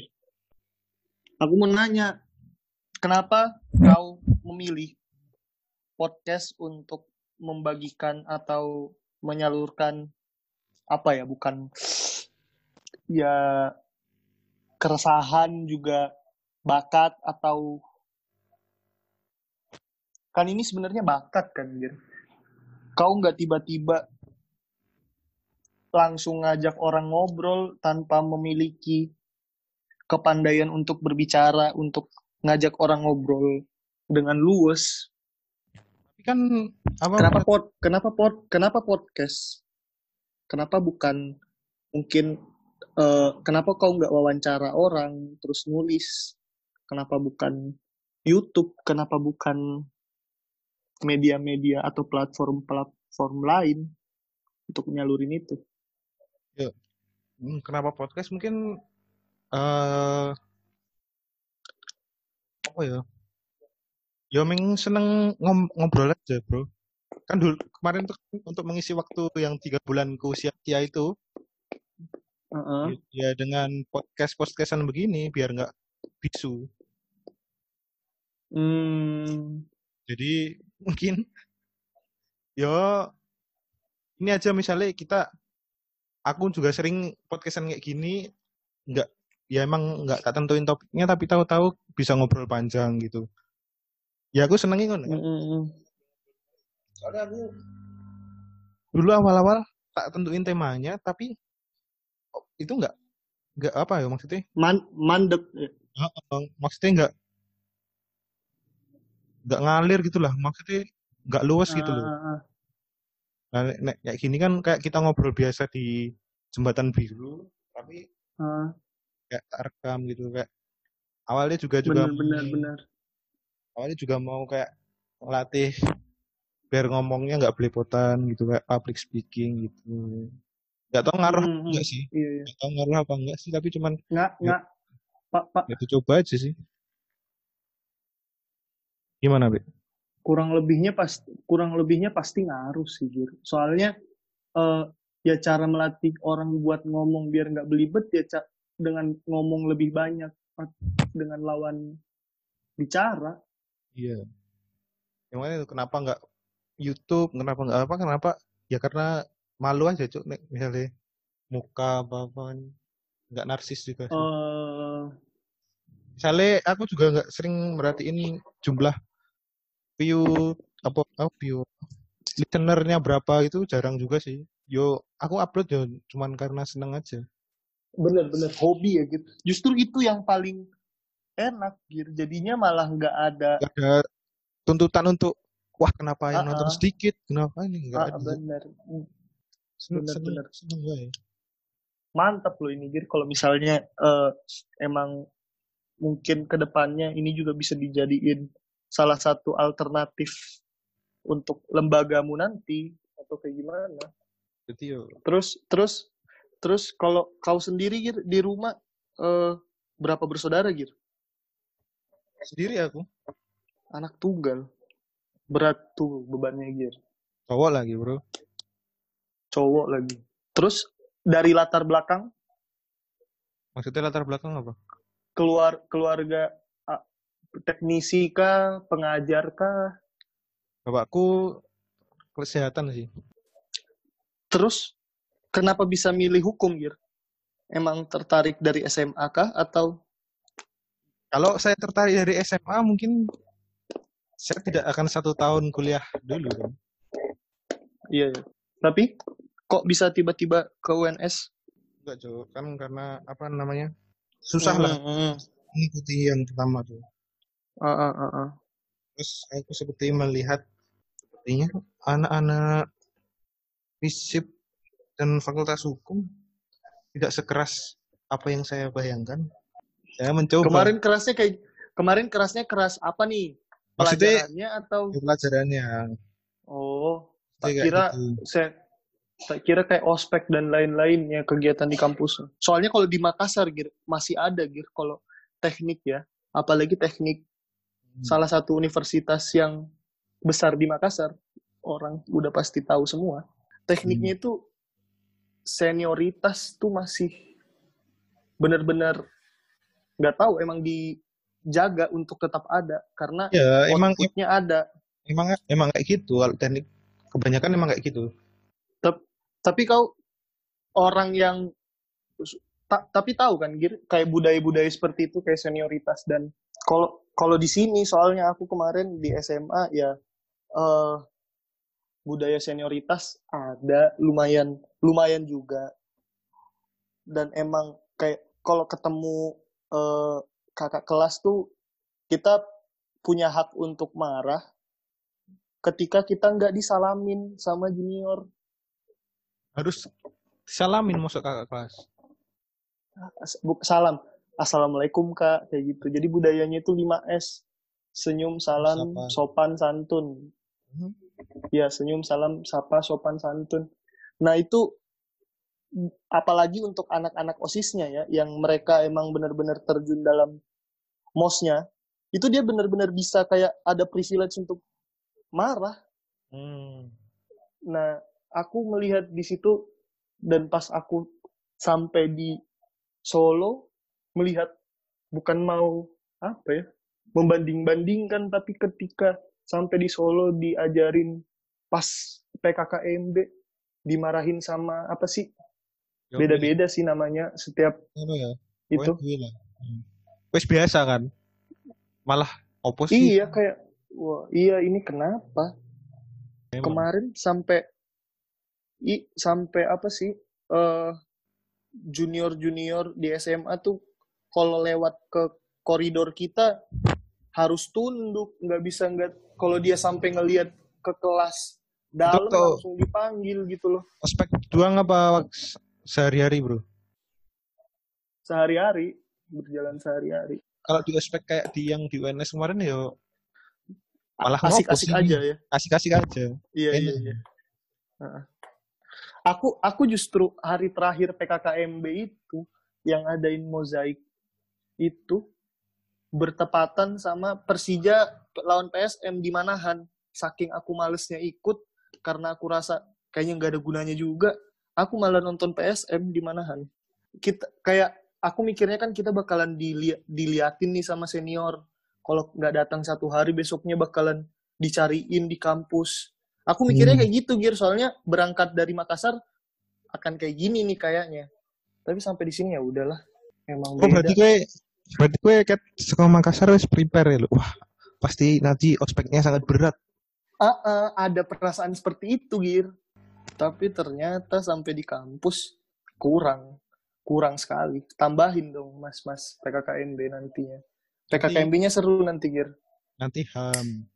Speaker 1: Aku mau nanya, kenapa kau memilih podcast untuk membagikan atau menyalurkan apa ya, bukan ya keresahan juga bakat atau kan ini sebenarnya bakat kan gitu kau nggak tiba-tiba langsung ngajak orang ngobrol tanpa memiliki kepandaian untuk berbicara, untuk ngajak orang ngobrol dengan luwes.
Speaker 2: Tapi kan apa?
Speaker 1: Kenapa pod, kenapa pod, kenapa podcast? Kenapa bukan mungkin uh, kenapa kau nggak wawancara orang terus nulis? Kenapa bukan YouTube? Kenapa bukan media-media atau platform-platform lain untuk nyalurin itu?
Speaker 2: Ya. Hmm, kenapa podcast? Mungkin uh, apa ya? Ya Ming seneng ngom ngobrol aja, Bro. Kan dulu kemarin tuh untuk mengisi waktu yang tiga bulan ke usia Kia itu, uh -uh. ya dengan podcast podcastan begini biar nggak bisu.
Speaker 1: Hmm.
Speaker 2: Jadi mungkin yo ini aja misalnya kita aku juga sering podcastan kayak gini nggak ya emang nggak tak tentuin topiknya tapi tahu-tahu bisa ngobrol panjang gitu. Ya aku senengin kan mm -hmm. soalnya aku dulu awal-awal tak tentuin temanya tapi oh, itu nggak nggak apa ya maksudnya?
Speaker 1: Man, mandek.
Speaker 2: Maksudnya nggak nggak ngalir gitu lah. Maksudnya nggak luas gitu loh. Uh, nah nek, kayak gini kan kayak kita ngobrol biasa di jembatan biru tapi uh. Kayak tak rekam gitu kayak awalnya juga juga
Speaker 1: benar benar
Speaker 2: awalnya juga mau kayak ngelatih biar ngomongnya nggak belepotan gitu kayak public speaking gitu nggak tahu ngaruh hmm, enggak hmm. sih
Speaker 1: iya, iya.
Speaker 2: nggak tahu ngaruh apa enggak sih tapi cuman
Speaker 1: nggak ya, nggak pak pak
Speaker 2: itu coba aja sih Gimana, Be?
Speaker 1: Kurang lebihnya pasti kurang lebihnya pasti ngaruh sih, Gir. Soalnya uh, ya cara melatih orang buat ngomong biar nggak belibet ya dengan ngomong lebih banyak dengan lawan bicara.
Speaker 2: Iya. Yang mana itu kenapa nggak YouTube? Kenapa nggak apa? Kenapa? Ya karena malu aja, cuk. Misalnya muka apa apa nggak narsis juga. Sih. Uh... Misalnya aku juga nggak sering merhatiin jumlah view apa oh, view listenernya berapa itu jarang juga sih. Yo aku upload ya cuman karena seneng aja.
Speaker 1: Bener-bener hobi ya gitu. Justru itu yang paling enak gitu. Jadinya malah nggak ada.
Speaker 2: Gak ada tuntutan untuk wah kenapa yang uh -uh. nonton sedikit, kenapa ini nggak uh, ada.
Speaker 1: Bener.
Speaker 2: Seneng, bener, seneng, bener. seneng ya.
Speaker 1: Mantap loh ini Gir kalau misalnya uh, emang mungkin ke depannya ini juga bisa dijadiin salah satu alternatif untuk lembagamu nanti atau kayak gimana?
Speaker 2: Betul.
Speaker 1: Terus terus terus kalau kau sendiri Gir, di rumah eh, berapa bersaudara Gir?
Speaker 2: Sendiri aku.
Speaker 1: Anak tunggal. Berat tuh bebannya Gir.
Speaker 2: Cowok lagi, Bro.
Speaker 1: Cowok lagi. Terus dari latar belakang?
Speaker 2: Maksudnya latar belakang apa?
Speaker 1: Keluar keluarga teknisi kah, pengajar kah?
Speaker 2: Bapakku kesehatan sih.
Speaker 1: Terus kenapa bisa milih hukum, Gir? Emang tertarik dari SMA kah atau?
Speaker 2: Kalau saya tertarik dari SMA mungkin saya tidak akan satu tahun kuliah dulu kan.
Speaker 1: Iya, iya. Tapi kok bisa tiba-tiba ke UNS?
Speaker 2: Enggak, Jo. Kan karena apa namanya? Susah lah. Hmm, hmm. Mengikuti yang pertama tuh.
Speaker 1: Uh, uh, uh, uh.
Speaker 2: Terus aku seperti melihat sepertinya anak-anak FISIP dan Fakultas Hukum tidak sekeras apa yang saya bayangkan. Saya mencoba.
Speaker 1: Kemarin kerasnya kayak kemarin kerasnya keras apa nih? Pelajarannya atau
Speaker 2: pelajarannya?
Speaker 1: Oh, tak kira gitu. saya tak kira kayak ospek dan lain-lainnya kegiatan di kampus. Soalnya kalau di Makassar Gir, masih ada Gir kalau teknik ya, apalagi teknik Hmm. salah satu universitas yang besar di Makassar orang udah pasti tahu semua tekniknya hmm. itu senioritas tuh masih benar-benar nggak tahu emang dijaga untuk tetap ada karena
Speaker 2: ya, emang
Speaker 1: ada.
Speaker 2: Emang emang kayak gitu teknik kebanyakan emang kayak gitu.
Speaker 1: Tapi kau orang yang ta, tapi tahu kan kayak budaya-budaya seperti itu kayak senioritas dan kalau kalau di sini soalnya aku kemarin di SMA ya uh, budaya senioritas ada lumayan lumayan juga. Dan emang kayak kalau ketemu eh, kakak kelas tuh kita punya hak untuk marah ketika kita nggak disalamin sama junior.
Speaker 2: Harus salamin masuk kakak kelas.
Speaker 1: Salam. Assalamualaikum kak kayak gitu. Jadi budayanya itu 5S senyum salam
Speaker 2: Sapa.
Speaker 1: sopan santun.
Speaker 2: Mhm.
Speaker 1: ya senyum salam sapa sopan santun nah itu apalagi untuk anak-anak osisnya ya yang mereka emang benar-benar terjun dalam mosnya itu dia benar-benar bisa kayak ada privilege untuk marah
Speaker 2: Hmm.
Speaker 1: Nah, aku melihat di situ dan pas aku sampai di Solo melihat bukan mau apa ya membanding-bandingkan tapi ketika sampai di Solo diajarin pas PKKMB dimarahin sama apa sih beda-beda sih namanya setiap
Speaker 2: Apa ya?
Speaker 1: itu
Speaker 2: Wes. Hmm. Wes biasa kan? Malah opposite.
Speaker 1: iya kayak wah iya ini kenapa
Speaker 2: Emang.
Speaker 1: kemarin sampai i sampai apa sih eh junior junior di SMA tuh kalau lewat ke koridor kita harus tunduk nggak bisa nggak kalau dia sampai ngelihat ke kelas dalam
Speaker 2: Betul.
Speaker 1: langsung dipanggil gitu loh
Speaker 2: Ospek doang apa sehari-hari bro?
Speaker 1: sehari-hari berjalan sehari-hari
Speaker 2: Kalau di ospek kayak di yang di UNS kemarin ya Malah
Speaker 1: asik-asik
Speaker 2: ngopo sih?
Speaker 1: aja ya
Speaker 2: asik-asik aja.
Speaker 1: Iya iya
Speaker 2: Enak.
Speaker 1: iya. Heeh. Aku aku justru hari terakhir PKKMB itu yang adain mozaik itu bertepatan sama Persija lawan PSM di Manahan. Saking aku malesnya ikut karena aku rasa kayaknya nggak ada gunanya juga. Aku malah nonton PSM di Manahan. Kita kayak aku mikirnya kan kita bakalan dili- diliatin nih sama senior. Kalau nggak datang satu hari besoknya bakalan dicariin di kampus. Aku mikirnya
Speaker 2: Hmm.
Speaker 1: kayak gitu, Gir. Soalnya berangkat dari Makassar akan kayak gini nih kayaknya. Tapi sampai di sini ya udahlah. Emang
Speaker 2: Oh
Speaker 1: beda.
Speaker 2: berarti gue berarti gue kayak sekolah Makassar wes prepare ya lu. Wah pasti nanti ospeknya sangat berat.
Speaker 1: Ah, ah, ada perasaan seperti itu, Gir. Tapi ternyata sampai di kampus kurang. Kurang sekali. Tambahin dong, Mas-mas PKKMB nantinya. PKKMB-nya seru nanti, Gir.
Speaker 2: Nanti ham.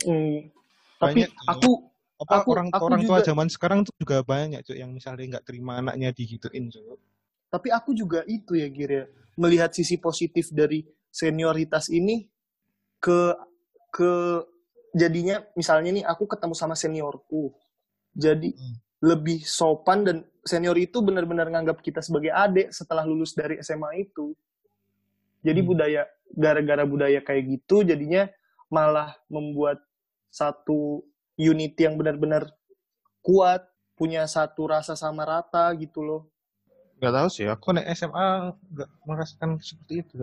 Speaker 1: Hmm. Tapi
Speaker 2: Banyak,
Speaker 1: aku
Speaker 2: Apa
Speaker 1: Aku-
Speaker 2: orang
Speaker 1: aku
Speaker 2: orang tua
Speaker 1: juga-
Speaker 2: zaman sekarang tuh juga banyak cuy yang misalnya nggak terima anaknya digituin cuy.
Speaker 1: tapi aku juga itu ya Gir ya melihat sisi positif dari senioritas ini ke ke jadinya misalnya nih aku ketemu sama seniorku jadi
Speaker 2: Hmm.
Speaker 1: lebih sopan dan senior itu benar-benar nganggap kita sebagai adik setelah lulus dari SMA itu jadi
Speaker 2: Hmm.
Speaker 1: budaya gara-gara budaya kayak gitu jadinya malah membuat satu unit yang benar-benar kuat punya satu rasa sama rata gitu loh
Speaker 2: Gak tahu sih, aku naik SMA nggak merasakan seperti itu.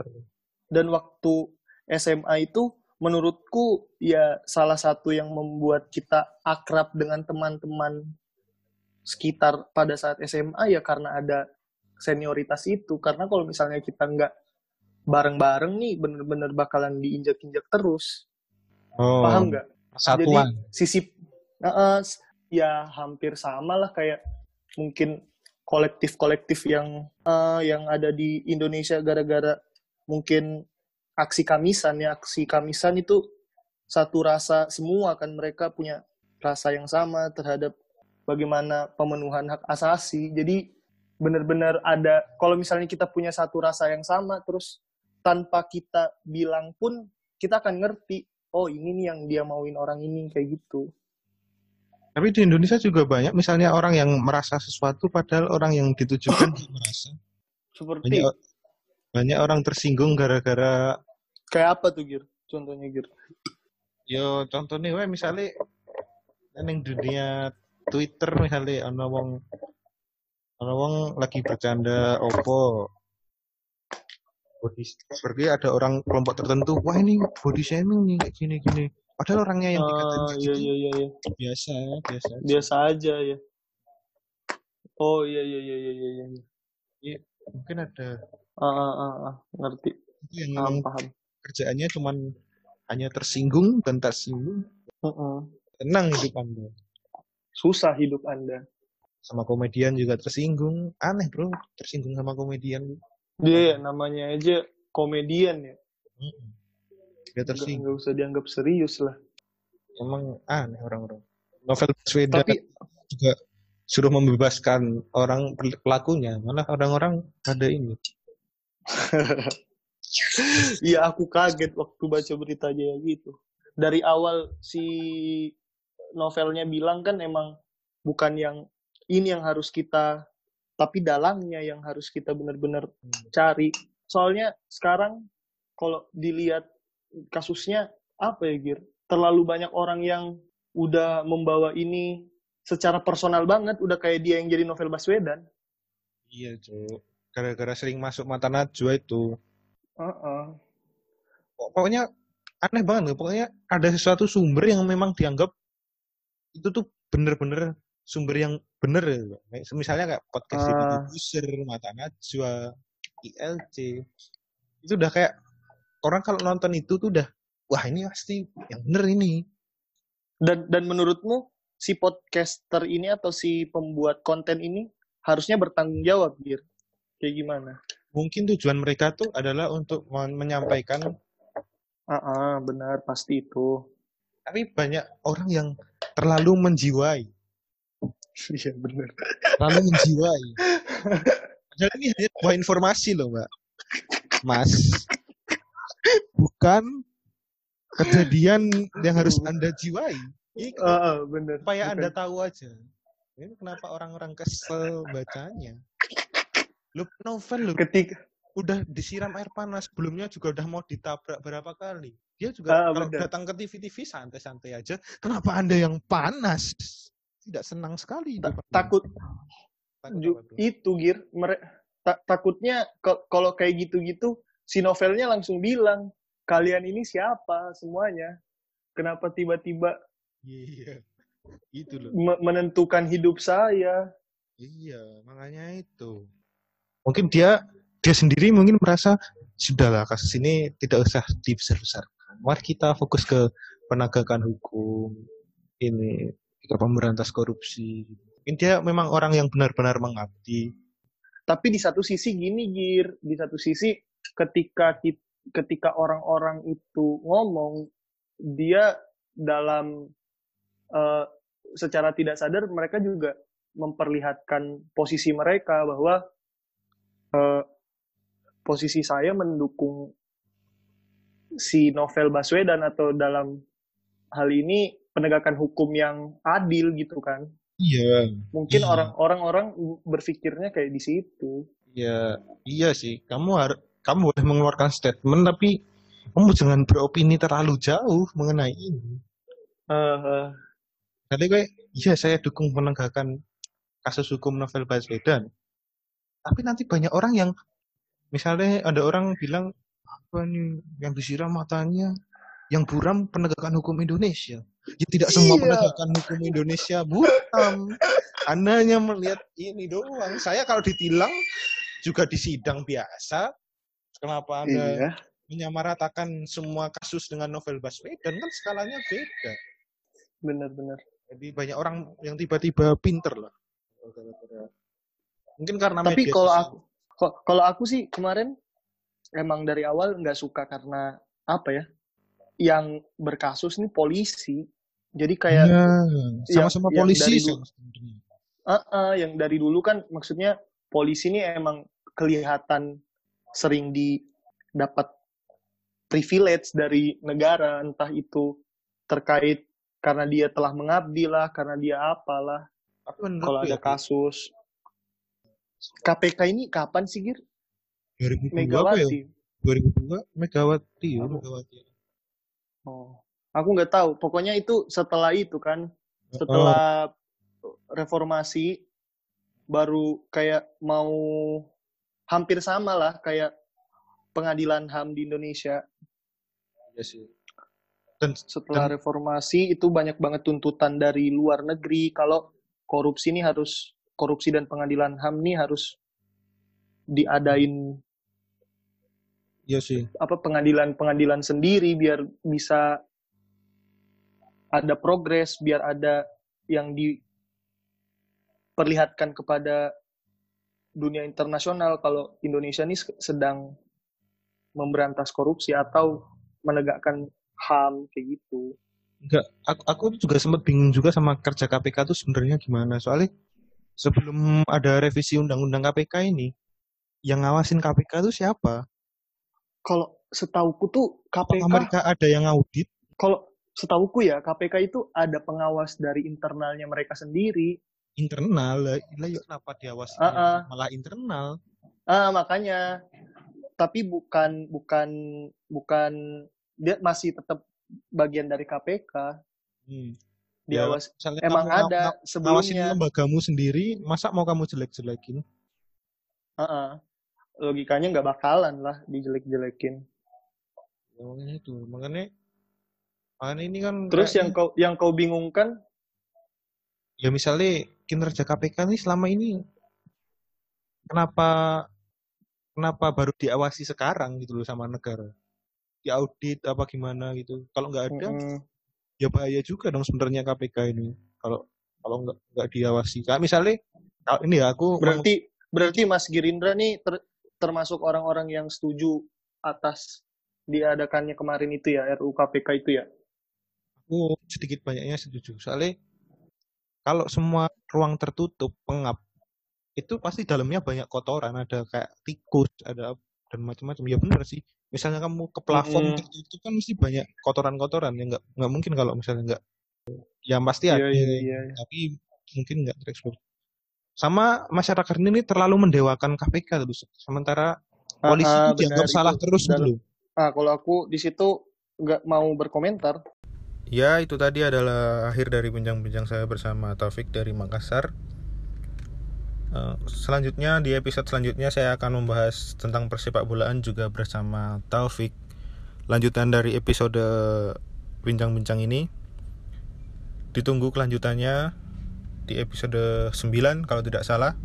Speaker 1: dan waktu SMA itu menurutku ya salah satu yang membuat kita akrab dengan teman-teman sekitar pada saat SMA ya karena ada senioritas itu. Karena kalau misalnya kita nggak bareng-bareng nih bener-bener bakalan diinjak-injak terus.
Speaker 2: Oh,
Speaker 1: paham nggak?
Speaker 2: Persatuan.
Speaker 1: sisi eh, s- ya hampir sama lah kayak mungkin kolektif-kolektif yang eh, yang ada di Indonesia gara-gara mungkin aksi kamisan ya. Aksi kamisan itu satu rasa semua kan mereka punya rasa yang sama terhadap bagaimana pemenuhan hak asasi. Jadi benar-benar ada kalau misalnya kita punya satu rasa yang sama terus tanpa kita bilang pun kita akan ngerti oh ini nih yang dia mauin orang ini kayak gitu.
Speaker 2: Tapi di Indonesia juga banyak misalnya orang yang merasa sesuatu padahal orang yang ditujukan merasa.
Speaker 1: seperti
Speaker 2: Banyak banyak orang tersinggung gara-gara
Speaker 1: kayak apa tuh Gir? Contohnya Gir?
Speaker 2: Yo contohnya we misalnya neng dunia Twitter misalnya ana wong ana wong lagi bercanda opo? Body seperti ada orang kelompok tertentu wah ini body shaming nih kayak gini gini. Padahal orangnya yang dikatain
Speaker 1: Ah,
Speaker 2: kayak
Speaker 1: iya
Speaker 2: gitu
Speaker 1: iya iya iya.
Speaker 2: Biasa biasa aja.
Speaker 1: biasa aja ya. Oh iya iya iya iya iya iya.
Speaker 2: Mungkin ada.
Speaker 1: Ah, ah, ah, ah. ngerti.
Speaker 2: Itu yang
Speaker 1: paham paham
Speaker 2: kerjaannya cuman hanya tersinggung dan tersinggung
Speaker 1: Mm-mm.
Speaker 2: tenang hidup anda.
Speaker 1: Susah hidup anda.
Speaker 2: Sama komedian juga tersinggung. Aneh bro tersinggung sama komedian.
Speaker 1: Dia namanya aja komedian ya.
Speaker 2: Dia tersinggung.
Speaker 1: nggak usah dianggap serius lah.
Speaker 2: Emang aneh orang-orang. Novel Baswedan
Speaker 1: tapi
Speaker 2: juga suruh membebaskan orang pelakunya. Malah orang-orang ada ini
Speaker 1: Iya aku kaget waktu baca beritanya gitu. Dari awal si novelnya bilang kan emang bukan yang ini yang harus kita tapi dalangnya yang harus kita benar-benar cari. Soalnya sekarang kalau dilihat kasusnya apa ya Gir? Terlalu banyak orang yang udah membawa ini secara personal banget, udah kayak dia yang jadi novel Baswedan.
Speaker 2: Iya, Cuk. Gara-gara sering masuk mata Najwa itu.
Speaker 1: Uh-uh.
Speaker 2: Pokoknya aneh banget. Pokoknya ada sesuatu sumber yang memang dianggap itu tuh bener-bener sumber yang bener. Misalnya kayak podcast uh. User, Mata Najwa, ILC. Itu udah kayak orang kalau nonton itu tuh udah wah ini pasti yang bener ini.
Speaker 1: Dan dan menurutmu si podcaster ini atau si pembuat konten ini harusnya bertanggung jawab, Gir? Kayak gimana?
Speaker 2: Mungkin tujuan mereka tuh adalah untuk menyampaikan.
Speaker 1: Ah, uh -uh, benar pasti itu.
Speaker 2: Tapi banyak orang yang terlalu menjiwai.
Speaker 1: Iya benar.
Speaker 2: Terlalu menjiwai. Padahal ini hanya sebuah informasi loh, Mbak. Mas. Bukan kejadian yang harus Anda jiwai.
Speaker 1: Ini uh, uh, bener.
Speaker 2: Supaya Anda tahu aja. Ini kenapa orang-orang kesel bacanya. Lu novel lu.
Speaker 1: Ketika
Speaker 2: udah disiram air panas, sebelumnya juga udah mau ditabrak berapa kali. Dia juga uh, kalau bener. datang ke TV-TV santai-santai aja. Kenapa Anda yang panas? Tidak senang sekali.
Speaker 1: Ta takut. takut itu Gir, ta takutnya kalau kayak gitu-gitu si novelnya langsung bilang, "Kalian ini siapa semuanya? Kenapa tiba-tiba
Speaker 2: Iya. Itu loh.
Speaker 1: menentukan hidup saya?"
Speaker 2: Iya, makanya itu mungkin dia dia sendiri mungkin merasa sudahlah kasus ini tidak usah dibesar-besarkan. Mari kita fokus ke penegakan hukum ini ke pemberantas korupsi. Mungkin dia memang orang yang benar-benar mengabdi.
Speaker 1: Tapi di satu sisi gini Gir, di satu sisi ketika ketika orang-orang itu ngomong dia dalam uh, secara tidak sadar mereka juga memperlihatkan posisi mereka bahwa uh, posisi saya mendukung si novel Baswedan atau dalam hal ini penegakan hukum yang adil gitu kan.
Speaker 2: Iya.
Speaker 1: Mungkin
Speaker 2: iya.
Speaker 1: orang-orang orang berpikirnya kayak di situ.
Speaker 2: Iya, iya sih. Kamu harus kamu boleh mengeluarkan statement tapi kamu jangan beropini terlalu jauh mengenai ini.
Speaker 1: Uh, uh.
Speaker 2: Jadi kayak, iya saya dukung penegakan kasus hukum novel Baswedan tapi nanti banyak orang yang misalnya ada orang bilang apa nih yang disiram matanya yang buram penegakan hukum Indonesia. Ya tidak semua iya. penegakan hukum Indonesia buram. Anda hanya melihat ini doang. Saya kalau ditilang juga di sidang biasa. Kenapa Anda iya. menyamaratakan semua kasus dengan novel Baswedan kan skalanya beda.
Speaker 1: Benar-benar.
Speaker 2: Jadi banyak orang yang tiba-tiba pinter lah. Mungkin karena
Speaker 1: Tapi kalau aku kalau aku sih kemarin emang dari awal nggak suka karena apa ya? Yang berkasus nih polisi. Jadi kayak
Speaker 2: ya, sama-sama yang, polisi. Yang dari, dulu,
Speaker 1: uh, uh, yang dari dulu kan maksudnya polisi ini emang kelihatan sering didapat privilege dari negara entah itu terkait karena dia telah mengabdi lah karena dia apalah kalau ada kasus KPK ini kapan sih, Gir?
Speaker 2: 2002 Megawati. Ya? 2002 Megawati ya, Megawati.
Speaker 1: Oh. Aku nggak tahu. Pokoknya itu setelah itu kan, setelah oh. reformasi baru kayak mau hampir sama lah kayak pengadilan HAM di Indonesia.
Speaker 2: Iya sih.
Speaker 1: Dan setelah dan, reformasi itu banyak banget tuntutan dari luar negeri kalau korupsi ini harus korupsi dan pengadilan HAM ini harus diadain
Speaker 2: Iya sih.
Speaker 1: Apa pengadilan-pengadilan sendiri biar bisa ada progres, biar ada yang di perlihatkan kepada dunia internasional kalau Indonesia ini sedang memberantas korupsi atau menegakkan HAM kayak gitu.
Speaker 2: Enggak, aku, aku juga sempat bingung juga sama kerja KPK itu sebenarnya gimana. Soalnya sebelum ada revisi undang-undang KPK ini, yang ngawasin KPK itu siapa?
Speaker 1: Kalau setauku tuh KPK
Speaker 2: Apakah mereka ada yang audit?
Speaker 1: Kalau setauku ya KPK itu ada pengawas dari internalnya mereka sendiri.
Speaker 2: Internal lah, yuk kenapa diawasi
Speaker 1: uh -uh.
Speaker 2: malah internal?
Speaker 1: Ah makanya, tapi bukan bukan bukan dia masih tetap bagian dari KPK. Hmm. Diawas, ya, emang kamu ada sebelumnya.
Speaker 2: lembagamu sendiri, masa mau kamu jelek-jelekin?
Speaker 1: Uh -uh. Logikanya nggak bakalan lah dijelek-jelekin.
Speaker 2: Ya, makanya itu, makanya makanya ini kan.
Speaker 1: Terus yang kau yang kau bingungkan?
Speaker 2: Ya misalnya kinerja KPK ini selama ini kenapa kenapa baru diawasi sekarang gitu loh sama negara? diaudit apa gimana gitu kalau nggak ada hmm. Ya bahaya juga dong sebenarnya KPK ini. Kalau kalau nggak nggak diawasi. Kayak misalnya ini ya aku
Speaker 1: berarti mau... berarti Mas Girindra nih ter, termasuk orang-orang yang setuju atas diadakannya kemarin itu ya RUU KPK itu ya?
Speaker 2: Aku sedikit banyaknya setuju. Soalnya kalau semua ruang tertutup pengap itu pasti dalamnya banyak kotoran. Ada kayak tikus ada dan macam-macam. Ya benar sih misalnya kamu ke plafon hmm. itu kan mesti banyak kotoran-kotoran ya nggak nggak mungkin kalau misalnya nggak ya pasti iya, ada iya, iya, iya. tapi mungkin nggak terekspos sama masyarakat ini terlalu mendewakan KPK terus sementara polisi ah, itu dianggap salah terus dulu
Speaker 1: ah kalau aku di situ nggak mau berkomentar.
Speaker 2: Ya itu tadi adalah akhir dari bincang-bincang saya bersama Taufik dari Makassar selanjutnya di episode selanjutnya saya akan membahas tentang persepak bolaan juga bersama Taufik. Lanjutan dari episode bincang-bincang ini. Ditunggu kelanjutannya di episode 9 kalau tidak salah.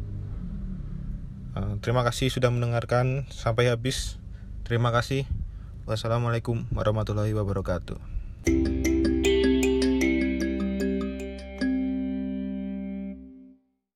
Speaker 2: Eh, terima kasih sudah mendengarkan sampai habis. Terima kasih. Wassalamualaikum warahmatullahi wabarakatuh.